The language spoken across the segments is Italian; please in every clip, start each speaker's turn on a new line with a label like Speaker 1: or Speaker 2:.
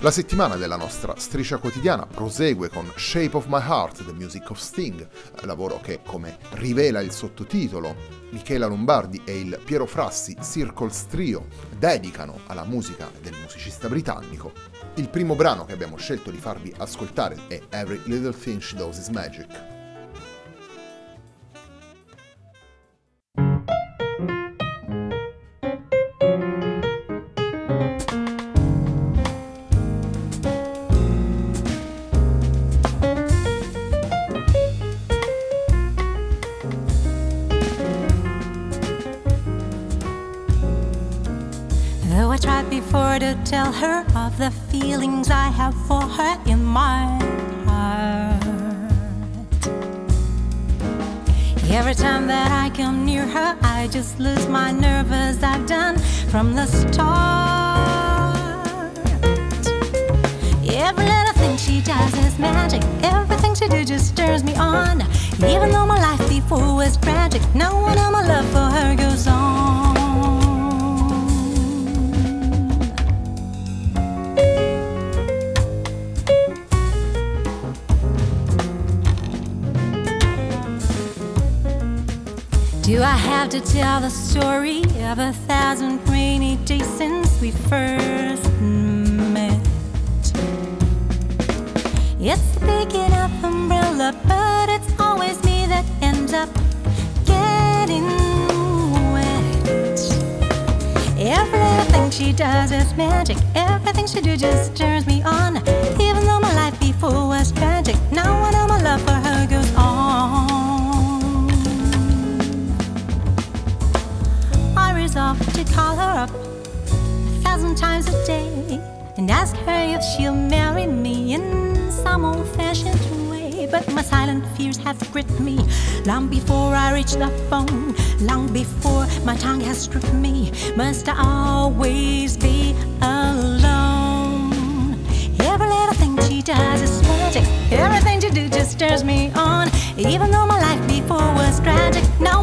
Speaker 1: La settimana della nostra striscia quotidiana prosegue con Shape of My Heart, The Music of Sting, lavoro che, come rivela il sottotitolo, Michela Lombardi e il Piero Frassi Circles Trio dedicano alla musica del musicista britannico. Il primo brano che abbiamo scelto di farvi ascoltare è Every Little Thing She Does Is Magic. Tell her of the feelings I have for her in my heart. Every time that I come near her, I just lose my nerve as I've done from the start. Every little thing she does is magic. Everything she do just stirs me on. Even though my life before was have to tell the story of a thousand rainy days since we first met? It's big enough umbrella, but it's always me that ends up getting wet. Every little thing she does is magic. Everything she do just turns me on. Gripped me long before I reach the phone, long before my tongue has stripped me. Must I always be alone? Every little thing she does is magic, everything she do just stirs me on. Even though my life before was tragic, no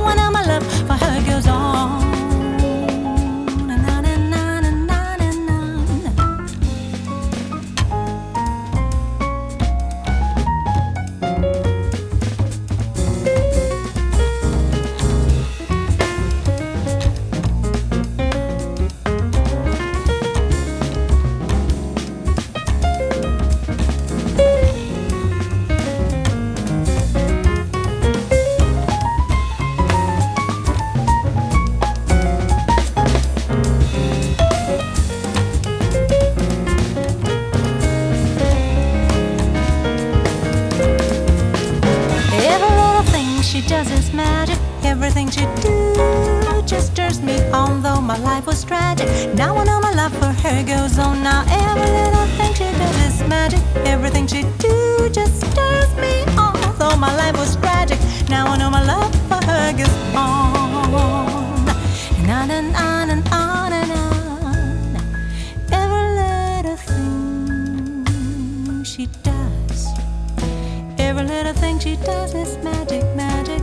Speaker 1: magic. Everything she do just turns me on, though my life was tragic. Now I know my love for her goes on. Now every little thing she does is magic. Everything she do just turns me on, though my life was tragic. Now I know my love for her goes on. And on and on and on and on.
Speaker 2: Every little thing she does, every little thing she does is magic, magic.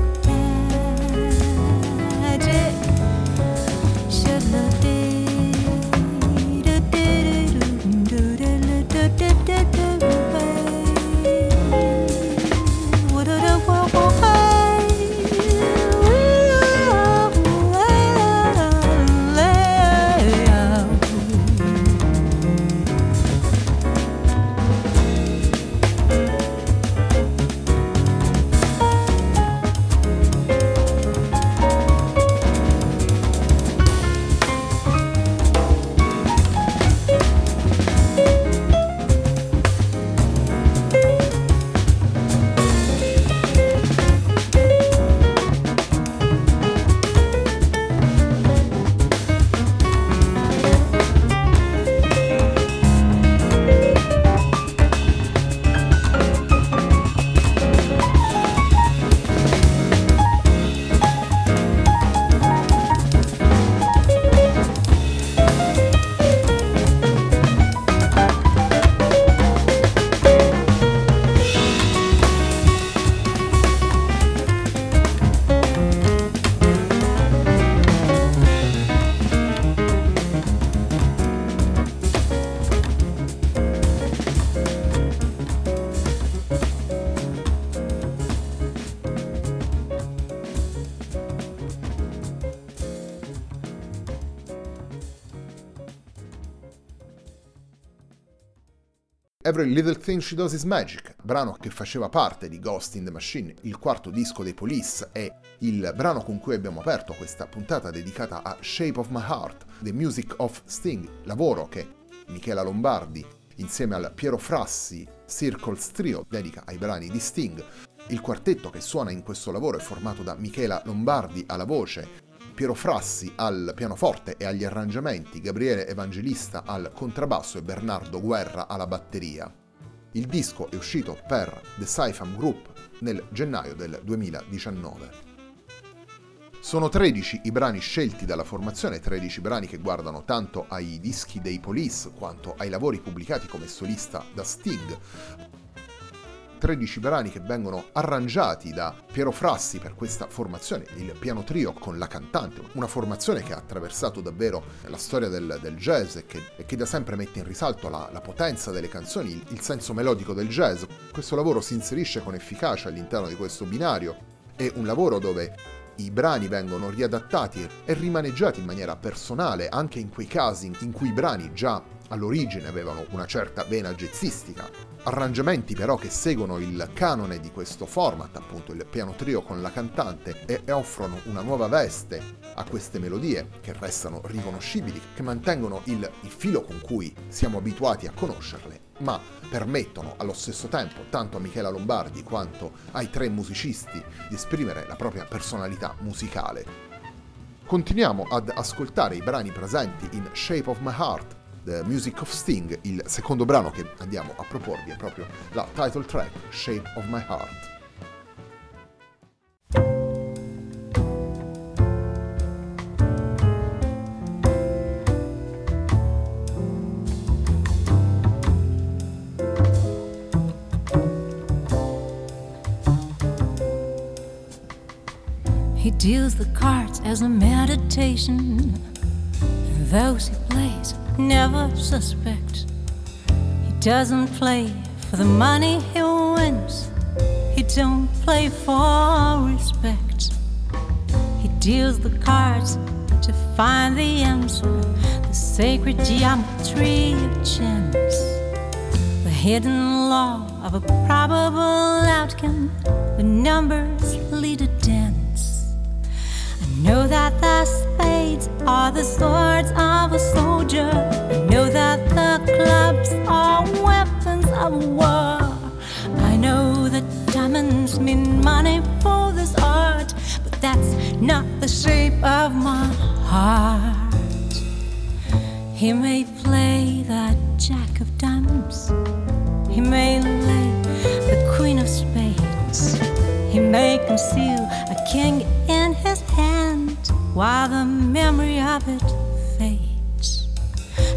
Speaker 2: Every Little Thing She Does Is Magic, brano che faceva parte di Ghost in the Machine, il quarto disco dei Police, e il brano con cui abbiamo aperto questa puntata dedicata a Shape of My Heart, The Music of Sting, lavoro che Michela Lombardi insieme al Piero Frassi Circles Trio dedica ai brani di Sting. Il quartetto che suona in questo lavoro è formato da Michela Lombardi alla voce, Piero Frassi al pianoforte e agli arrangiamenti, Gabriele Evangelista al contrabbasso e Bernardo Guerra alla batteria. Il disco è uscito per The Saifam Group nel gennaio del 2019. Sono 13 i brani scelti dalla formazione, 13 brani che guardano tanto ai dischi dei Police quanto ai lavori pubblicati come solista da Sting. 13 brani che vengono arrangiati da Piero Frassi per questa formazione, il piano trio con la cantante, una formazione che ha attraversato davvero la storia del, del jazz e che, e che, da sempre mette in risalto la, la potenza delle canzoni, il, il senso melodico del jazz. Questo lavoro si inserisce con efficacia all'interno di questo binario, è un lavoro dove i brani vengono riadattati e rimaneggiati in maniera personale anche in quei casi in cui i brani già all'origine avevano una certa vena jazzistica. Arrangiamenti però che seguono il canone di questo format, appunto il piano trio con la cantante, e, offrono una nuova veste a queste melodie che restano riconoscibili, che mantengono il, il filo con cui siamo abituati a conoscerle, ma permettono allo stesso tempo tanto a Michela Lombardi quanto ai tre musicisti di esprimere la propria personalità musicale. Continuiamo ad ascoltare i brani presenti in Shape of My Heart The Music of Sting, il secondo brano che andiamo a proporvi è proprio la title track Shape of My Heart.
Speaker 1: He deals the cards as a meditation. Those he plays never suspect. He doesn't play for the money he wins. He don't play for respect. He deals the cards to find the answer, the sacred geometry of chance, the hidden law of a probable outcome. The numbers lead a dance. Know that the spades are the swords of a soldier. I know that the clubs are weapons of war. I know that diamonds mean money for this art, but that's not the shape of my heart. He may play the jack of diamonds, he may lay the queen of spades, he may conceal a king while the memory of it fades.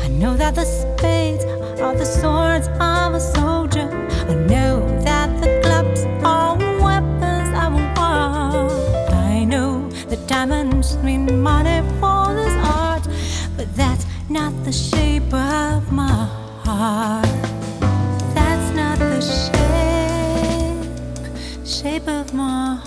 Speaker 1: I know that the spades are the swords of a soldier. I know that the clubs are weapons of war. I know that diamonds mean money for this art, but that's not the shape of my heart. That's not the shape, shape of my heart.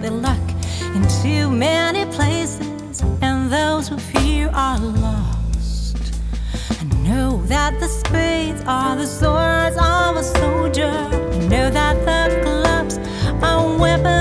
Speaker 1: Their luck in too many places, and those who fear are lost. I know that the spades are the swords of a soldier. I know that the gloves are weapons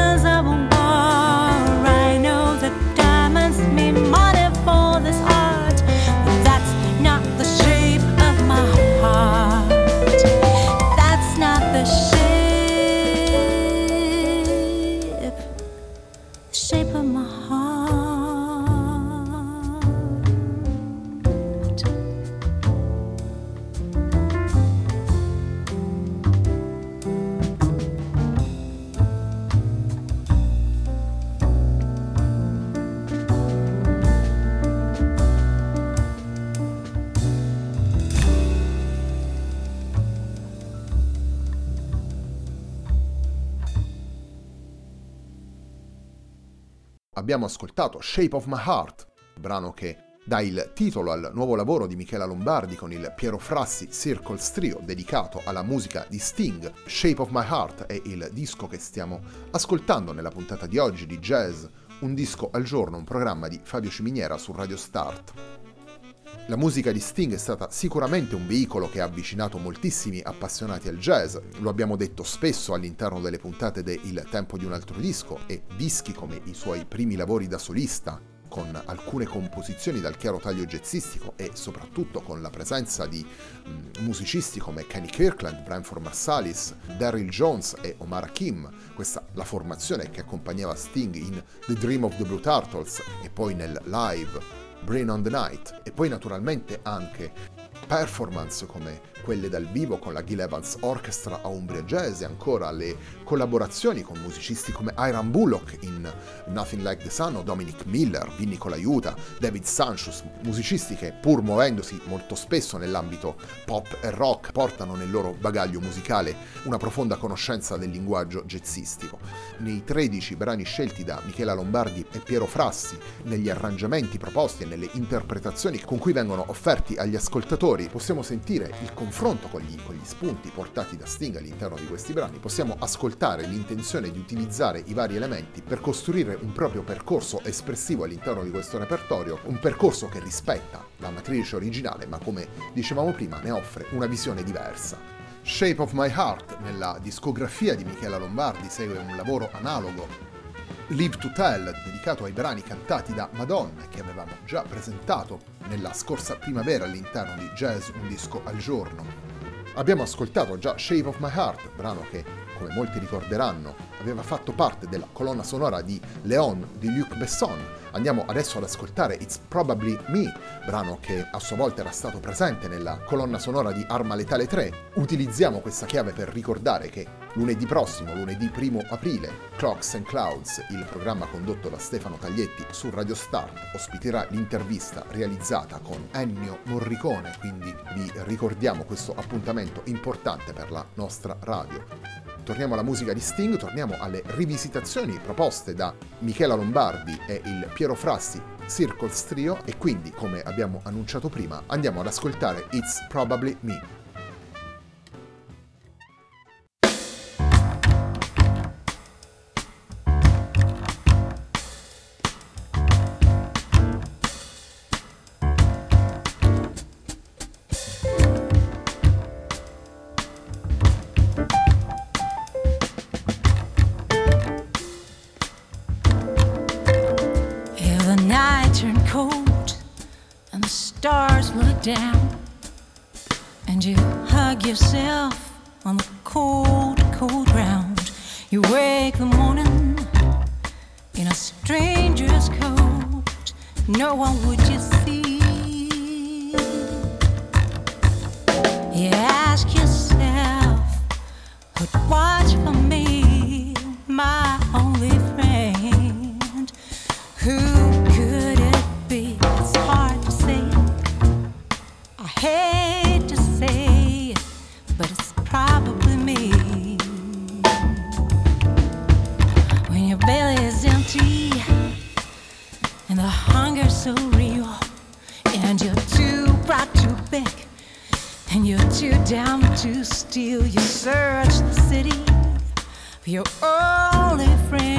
Speaker 2: abbiamo ascoltato Shape of My Heart, brano che dà il titolo al nuovo lavoro di Michela Lombardi con il Piero Frassi Circles Trio dedicato alla musica di Sting. Shape of My Heart è il disco che stiamo ascoltando nella puntata di oggi di Jazz, un disco al giorno, un programma di Fabio Ciminiera su Radio Start. La musica di Sting è stata sicuramente un veicolo che ha avvicinato moltissimi appassionati al jazz, lo abbiamo detto spesso all'interno delle puntate de Il tempo di un altro disco e dischi come i suoi primi lavori da solista, con alcune composizioni dal chiaro taglio jazzistico e soprattutto con la presenza di mm, musicisti come Kenny Kirkland, Branford Marsalis, Daryl Jones e Omar Hakim, questa la formazione che accompagnava Sting in The Dream of the Blue Turtles e poi nel live Brain on the Night e poi naturalmente anche performance come quelle dal vivo con la Gil Evans Orchestra a Umbria Jazz e ancora le collaborazioni con musicisti come Iron Bullock in Nothing Like the Sun o Dominic Miller, Vinny Colaiuta, David Sanchez, musicisti che pur muovendosi molto spesso nell'ambito pop e rock portano nel loro bagaglio musicale una profonda conoscenza del linguaggio jazzistico. Nei 13 brani scelti da Michela Lombardi e Piero Frassi, negli arrangiamenti proposti e nelle interpretazioni con cui vengono offerti agli ascoltatori, possiamo sentire il confronto confronto con gli, con gli spunti portati da Sting all'interno di questi brani, possiamo ascoltare l'intenzione di utilizzare i vari elementi per costruire un proprio percorso espressivo all'interno di questo repertorio, un percorso che rispetta la matrice originale, ma come dicevamo prima ne offre una visione diversa. Shape of My Heart, nella discografia di Michela Lombardi, segue un lavoro analogo Live to Tell, dedicato ai brani cantati da Madonna, che avevamo già presentato nella scorsa primavera all'interno di Jazz Un disco al giorno. Abbiamo ascoltato già Shape of My Heart, brano che, come molti ricorderanno, aveva fatto parte della colonna sonora di Leon di Luc Besson, Andiamo adesso ad ascoltare It's Probably Me, brano che a sua volta era stato presente nella colonna sonora di Arma Letale 3. Utilizziamo questa chiave per ricordare che lunedì prossimo, lunedì 1 aprile, Clocks and Clouds, il programma condotto da Stefano Taglietti su Radio Start, ospiterà l'intervista realizzata con Ennio Morricone, quindi vi ricordiamo questo appuntamento importante per la nostra radio torniamo alla musica di Sting, torniamo alle rivisitazioni proposte da Michela Lombardi e il Piero Frassi Circles Trio e quindi, come abbiamo annunciato prima, andiamo ad ascoltare It's Probably Me. Down and you hug yourself on the cold, cold ground. You wake the morning in a stranger's coat. No one would you I hate to say it, but it's probably me. When your belly is empty and the hunger's so
Speaker 1: real, and you're too proud to beg, and you're too down to steal, you search the city for your only friend.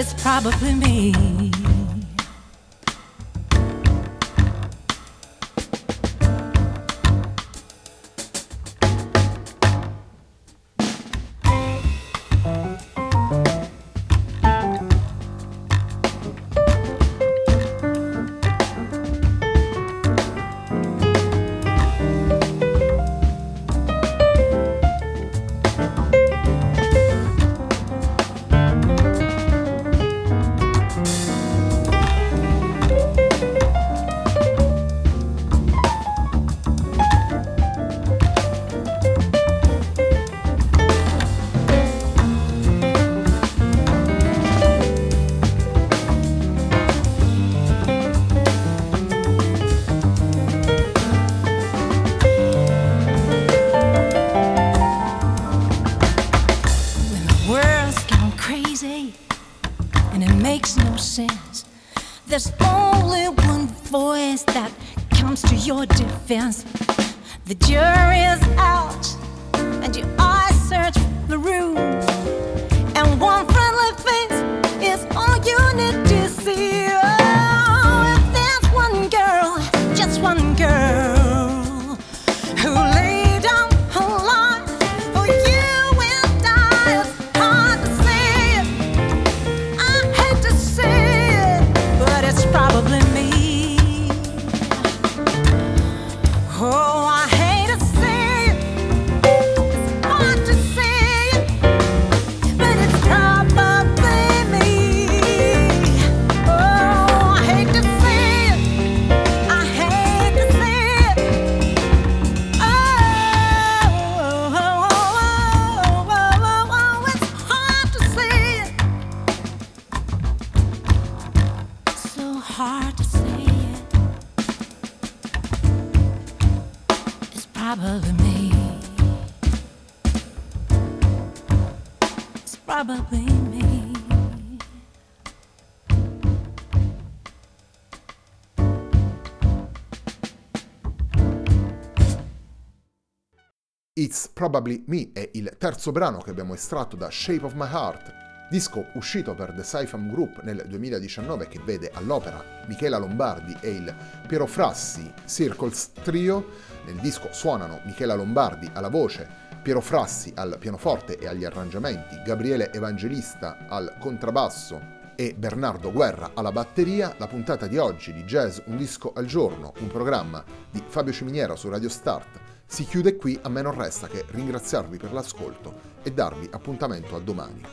Speaker 1: it's probably me. Probably Me
Speaker 2: è il terzo brano che abbiamo estratto da Shape of My Heart, disco uscito per The Syphon Group nel 2019 che vede all'opera Michela Lombardi e il Piero Frassi Circles Trio. Nel disco suonano Michela Lombardi alla voce, Piero Frassi al pianoforte e agli arrangiamenti, Gabriele Evangelista al contrabbasso e Bernardo Guerra alla batteria, la puntata di oggi di Jazz Un disco al giorno, un programma di Fabio Ciminiera su Radio Start si chiude qui, a me non resta che ringraziarvi per l'ascolto e darvi appuntamento a domani.